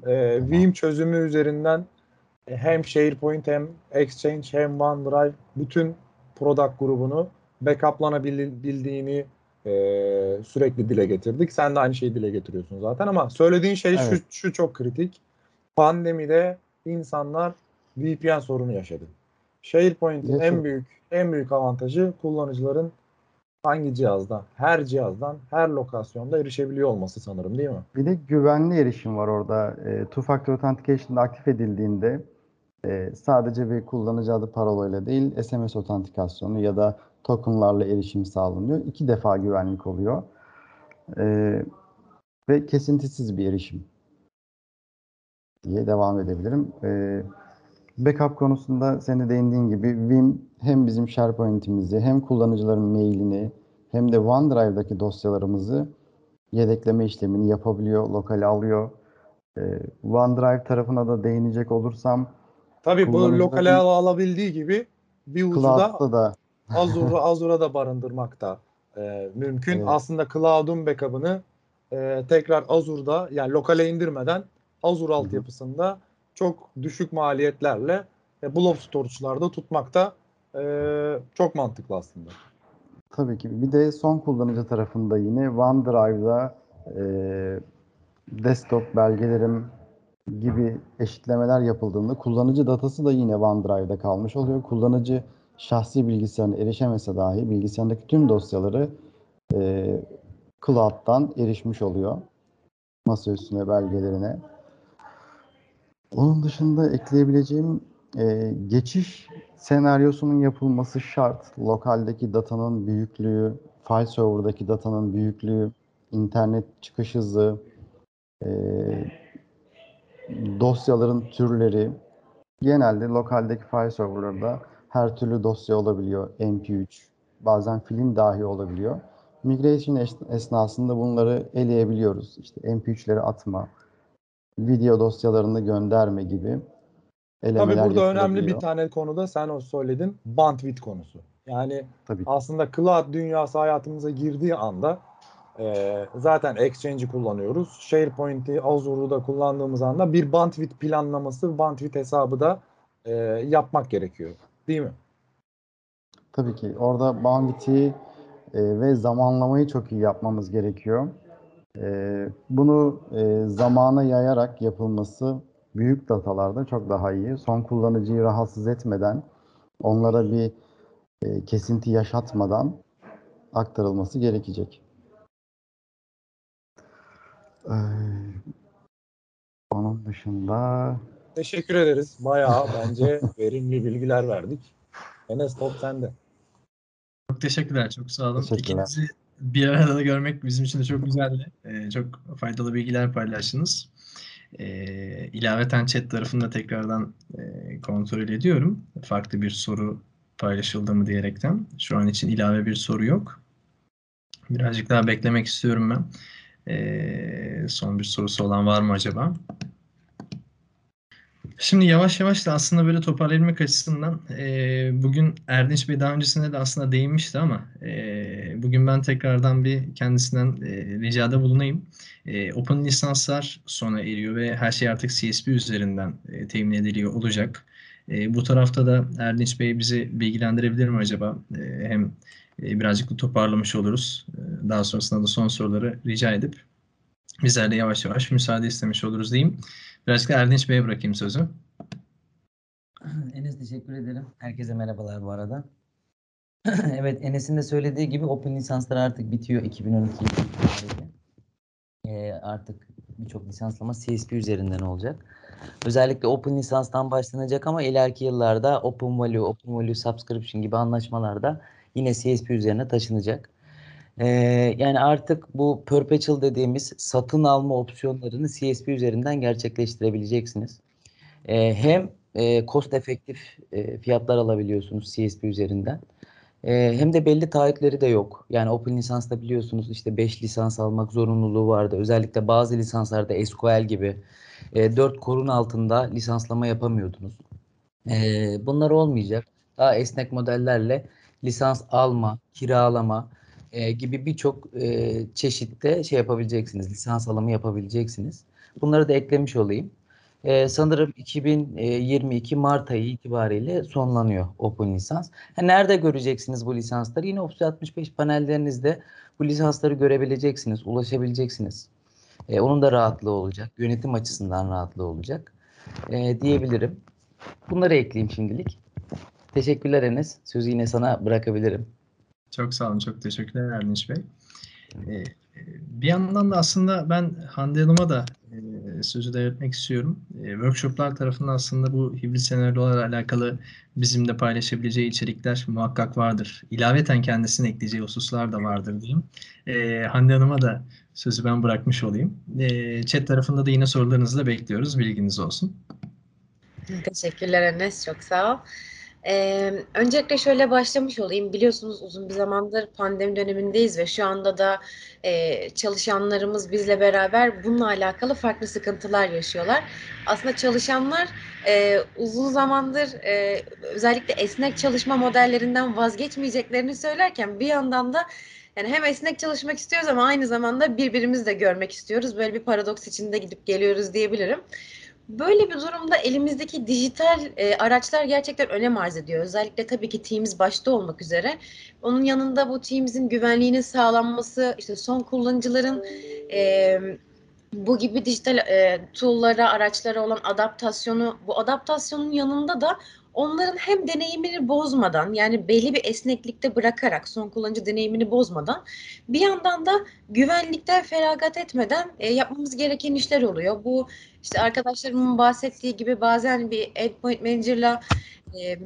E, tamam. Veeam çözümü üzerinden hem SharePoint hem Exchange hem OneDrive bütün product grubunu backuplanabildiğini e, sürekli dile getirdik. Sen de aynı şeyi dile getiriyorsun zaten ama söylediğin şey evet. şu, şu çok kritik pandemide insanlar VPN sorunu yaşadı. SharePoint'in en büyük en büyük avantajı kullanıcıların hangi cihazdan, her cihazdan, her lokasyonda erişebiliyor olması sanırım değil mi? Bir de güvenli erişim var orada. E, Two Factor Authentication aktif edildiğinde e, sadece bir kullanıcı adı parolayla değil SMS otantikasyonu ya da tokenlarla erişim sağlanıyor. İki defa güvenlik oluyor. E, ve kesintisiz bir erişim diye devam edebilirim. E, backup konusunda senin de değindiğin gibi Vim hem bizim SharePoint'imizi hem kullanıcıların mailini hem de OneDrive'daki dosyalarımızı yedekleme işlemini yapabiliyor, lokale alıyor. Ee, OneDrive tarafına da değinecek olursam Tabii bu lokale al- alabildiği gibi bir ucu da Azure'u Azure'a da barındırmak da e, mümkün. Evet. Aslında Cloud'un backup'ını e, tekrar Azure'da yani lokale indirmeden Azure altyapısında çok düşük maliyetlerle e, blob storage'larda tutmak da e, çok mantıklı aslında. tabii ki bir de son kullanıcı tarafında yine OneDrive'da e, desktop belgelerim gibi eşitlemeler yapıldığında kullanıcı datası da yine OneDrive'da kalmış oluyor. Kullanıcı şahsi bilgisayarına erişemese dahi bilgisayarındaki tüm dosyaları e, Cloud'dan erişmiş oluyor. Masa üstüne belgelerine. Onun dışında ekleyebileceğim e, geçiş senaryosunun yapılması şart. Lokaldeki datanın büyüklüğü, file server'daki datanın büyüklüğü, internet çıkış hızı, e, dosyaların türleri. Genelde lokaldeki file server'larda her türlü dosya olabiliyor. MP3, bazen film dahi olabiliyor. Migration es- esnasında bunları eleyebiliyoruz. İşte MP3'leri atma, video dosyalarını gönderme gibi Tabii elemeler burada önemli bir tane konuda sen o söyledin bandwidth konusu. Yani Tabii. aslında cloud dünyası hayatımıza girdiği anda e, zaten Exchange'i kullanıyoruz. SharePoint'i, Azure'u da kullandığımız anda bir bandwidth planlaması, bandwidth hesabı da e, yapmak gerekiyor. Değil mi? Tabii ki orada bandwidth'i e, ve zamanlamayı çok iyi yapmamız gerekiyor. E, bunu e, zamana yayarak yapılması büyük datalarda çok daha iyi. Son kullanıcıyı rahatsız etmeden, onlara bir e, kesinti yaşatmadan aktarılması gerekecek. E, onun dışında Teşekkür ederiz. Bayağı bence verimli bilgiler verdik. Enes top sende. Çok teşekkürler. Çok sağ olun. Teşekkürler. İkinizi bir arada da görmek bizim için de çok güzeldi. Ee, çok faydalı bilgiler paylaştınız. Ee, ilaveten chat tarafında tekrardan e, kontrol ediyorum. Farklı bir soru paylaşıldı mı diyerekten. Şu an için ilave bir soru yok. Birazcık daha beklemek istiyorum ben. Ee, son bir sorusu olan var mı acaba? Şimdi yavaş yavaş da aslında böyle toparlamak açısından e, bugün Erdinç Bey daha öncesinde de aslında değinmişti ama e, bugün ben tekrardan bir kendisinden e, ricada bulunayım. E, open lisanslar sona eriyor ve her şey artık CSP üzerinden e, temin ediliyor olacak. E, bu tarafta da Erdinç Bey bizi bilgilendirebilir mi acaba? E, hem e, birazcık da toparlamış oluruz. E, daha sonrasında da son soruları rica edip bizler de yavaş yavaş müsaade istemiş oluruz diyeyim. Birazcık Erdinç Bey'e bırakayım sözü. Enes teşekkür ederim. Herkese merhabalar bu arada. evet Enes'in de söylediği gibi Open lisanslar artık bitiyor 2012 itibariyle. Ee, artık birçok lisanslama CSP üzerinden olacak. Özellikle Open lisanstan başlanacak ama ileriki yıllarda Open Value, Open Value Subscription gibi anlaşmalarda yine CSP üzerine taşınacak. Ee, yani artık bu perpetual dediğimiz satın alma opsiyonlarını CSP üzerinden gerçekleştirebileceksiniz. Ee, hem e, cost efektif e, fiyatlar alabiliyorsunuz CSP üzerinden. E, hem de belli taahhütleri de yok. Yani Open lisansta biliyorsunuz işte 5 lisans almak zorunluluğu vardı. Özellikle bazı lisanslarda SQL gibi e, 4 korun altında lisanslama yapamıyordunuz. E, bunlar olmayacak. Daha esnek modellerle lisans alma, kiralama e, gibi birçok e, çeşitte şey yapabileceksiniz. Lisans alımı yapabileceksiniz. Bunları da eklemiş olayım. Ee, sanırım 2022 Mart ayı itibariyle sonlanıyor Open lisans. Ha, nerede göreceksiniz bu lisansları? Yine Office 65 panellerinizde bu lisansları görebileceksiniz, ulaşabileceksiniz. Ee, onun da rahatlığı olacak. Yönetim açısından rahatlığı olacak. Ee, diyebilirim. Bunları ekleyeyim şimdilik. Teşekkürler Enes. Sözü yine sana bırakabilirim. Çok sağ olun, çok teşekkürler Erdinç Bey. Ee, bir yandan da aslında ben Hande Hanım'a da e, sözü devretmek istiyorum. E, workshoplar tarafında aslında bu hibrit senaryolarla alakalı bizimle paylaşabileceği içerikler muhakkak vardır. İlaveten kendisine ekleyeceği hususlar da vardır diyeyim. E, Hande Hanım'a da sözü ben bırakmış olayım. E, chat tarafında da yine sorularınızı da bekliyoruz. Bilginiz olsun. Teşekkürler Enes, çok sağ ol. Ee, öncelikle şöyle başlamış olayım. Biliyorsunuz uzun bir zamandır pandemi dönemindeyiz ve şu anda da e, çalışanlarımız bizle beraber bununla alakalı farklı sıkıntılar yaşıyorlar. Aslında çalışanlar e, uzun zamandır e, özellikle esnek çalışma modellerinden vazgeçmeyeceklerini söylerken bir yandan da yani hem esnek çalışmak istiyoruz ama aynı zamanda birbirimizi de görmek istiyoruz. Böyle bir paradoks içinde gidip geliyoruz diyebilirim. Böyle bir durumda elimizdeki dijital e, araçlar gerçekten önem arz ediyor. Özellikle tabii ki Teams başta olmak üzere. Onun yanında bu Teams'in güvenliğinin sağlanması, işte son kullanıcıların e, bu gibi dijital e, tool'lara, araçlara olan adaptasyonu, bu adaptasyonun yanında da onların hem deneyimini bozmadan yani belli bir esneklikte bırakarak son kullanıcı deneyimini bozmadan bir yandan da güvenlikten feragat etmeden e, yapmamız gereken işler oluyor. Bu işte arkadaşlarımın bahsettiği gibi bazen bir endpoint manager'la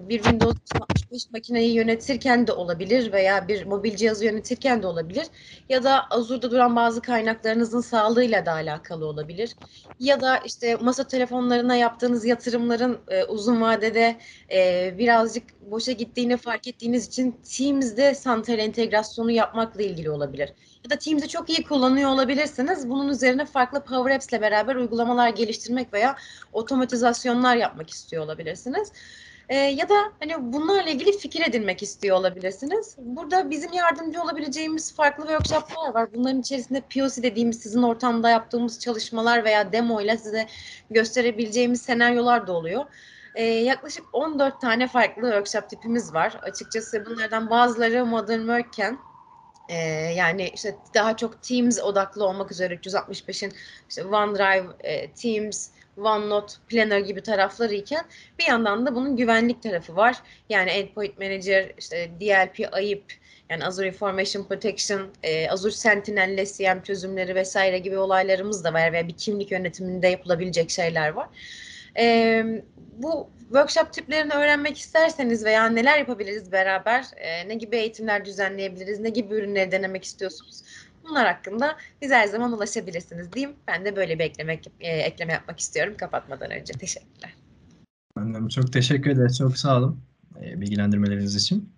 bir Windows 365 makineyi yönetirken de olabilir veya bir mobil cihazı yönetirken de olabilir. Ya da Azure'da duran bazı kaynaklarınızın sağlığıyla da alakalı olabilir. Ya da işte masa telefonlarına yaptığınız yatırımların e, uzun vadede e, birazcık boşa gittiğini fark ettiğiniz için Teams'de santal entegrasyonu yapmakla ilgili olabilir. Ya da Teams'i çok iyi kullanıyor olabilirsiniz. Bunun üzerine farklı Power Apps'le beraber uygulamalar geliştirmek veya otomatizasyonlar yapmak istiyor olabilirsiniz. E, ya da hani bunlarla ilgili fikir edinmek istiyor olabilirsiniz. Burada bizim yardımcı olabileceğimiz farklı workshoplar var. Bunların içerisinde POC dediğimiz sizin ortamda yaptığımız çalışmalar veya demo ile size gösterebileceğimiz senaryolar da oluyor. Ee, yaklaşık 14 tane farklı workshop tipimiz var. Açıkçası bunlardan bazıları modern work'ken e, yani işte daha çok Teams odaklı olmak üzere 365'in işte OneDrive, e, Teams, OneNote, Planner gibi tarafları iken bir yandan da bunun güvenlik tarafı var. Yani Endpoint Manager, işte DLP, AIP, yani Azure Information Protection, e, Azure Sentinel, SCM çözümleri vesaire gibi olaylarımız da var veya bir kimlik yönetiminde yapılabilecek şeyler var. E, bu workshop tiplerini öğrenmek isterseniz veya neler yapabiliriz beraber, e, ne gibi eğitimler düzenleyebiliriz, ne gibi ürünleri denemek istiyorsunuz, bunlar hakkında biz her zaman ulaşabilirsiniz diyeyim. Ben de böyle bir eklemek, e, ekleme yapmak istiyorum kapatmadan önce. Teşekkürler. Ben de çok teşekkür ederiz. Çok sağ olun e, bilgilendirmeleriniz için.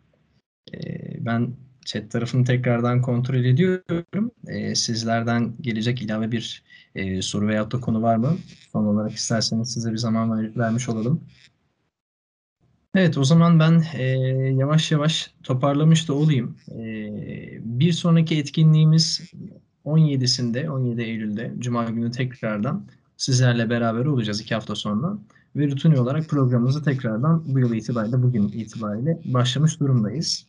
E, ben chat tarafını tekrardan kontrol ediyorum. Sizlerden gelecek ilave bir soru veyahut da konu var mı? Son olarak isterseniz size bir zaman ver, vermiş olalım. Evet, o zaman ben e, yavaş yavaş toparlamış da olayım. E, bir sonraki etkinliğimiz 17'sinde, 17 Eylül'de, Cuma günü tekrardan sizlerle beraber olacağız iki hafta sonra. Ve rutini olarak programımızı tekrardan bu yıl itibariyle, bugün itibariyle başlamış durumdayız.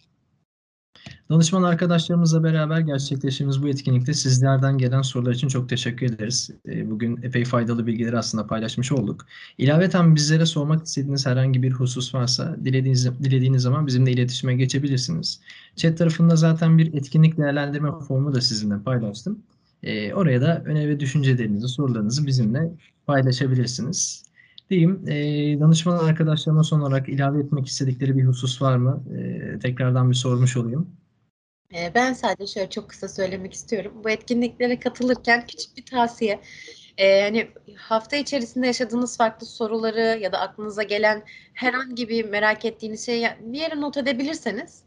Danışman arkadaşlarımızla beraber gerçekleştiğimiz bu etkinlikte sizlerden gelen sorular için çok teşekkür ederiz. Ee, bugün epey faydalı bilgileri aslında paylaşmış olduk. İlaveten bizlere sormak istediğiniz herhangi bir husus varsa dilediğiniz, dilediğiniz zaman bizimle iletişime geçebilirsiniz. Chat tarafında zaten bir etkinlik değerlendirme formu da sizinle paylaştım. Ee, oraya da öne ve düşüncelerinizi, sorularınızı bizimle paylaşabilirsiniz. Diyeyim, e, danışman arkadaşlarıma son olarak ilave etmek istedikleri bir husus var mı? E, tekrardan bir sormuş olayım. Ee, Ben sadece şöyle çok kısa söylemek istiyorum. Bu etkinliklere katılırken küçük bir tavsiye. Ee, hani hafta içerisinde yaşadığınız farklı soruları ya da aklınıza gelen herhangi bir merak ettiğiniz şeyi bir yere not edebilirseniz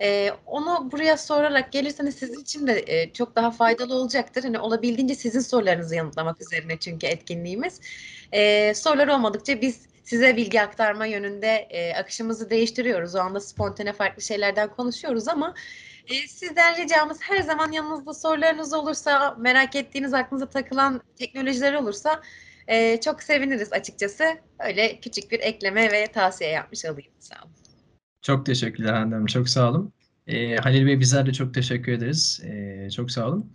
e, onu buraya sorarak gelirseniz sizin için de e, çok daha faydalı olacaktır. Hani olabildiğince sizin sorularınızı yanıtlamak üzerine çünkü etkinliğimiz. E, sorular olmadıkça biz size bilgi aktarma yönünde e, akışımızı değiştiriyoruz. O anda spontane farklı şeylerden konuşuyoruz ama e, sizden ricamız her zaman yanınızda sorularınız olursa, merak ettiğiniz, aklınıza takılan teknolojiler olursa e, çok seviniriz açıkçası. Öyle küçük bir ekleme ve tavsiye yapmış olayım. Sağ olun. Çok teşekkürler Hanım, çok sağ olun. E, Halil Bey bizler de çok teşekkür ederiz. E, çok sağ olun.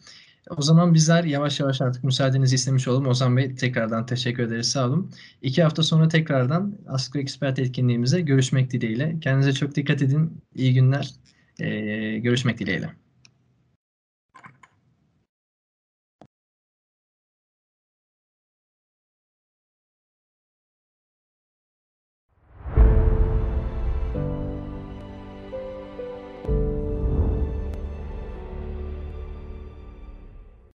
O zaman bizler yavaş yavaş artık müsaadenizi istemiş olalım. Ozan Bey tekrardan teşekkür ederiz. Sağ olun. İki hafta sonra tekrardan Asko Expert etkinliğimize görüşmek dileğiyle. Kendinize çok dikkat edin. İyi günler. Ee, görüşmek dileğiyle.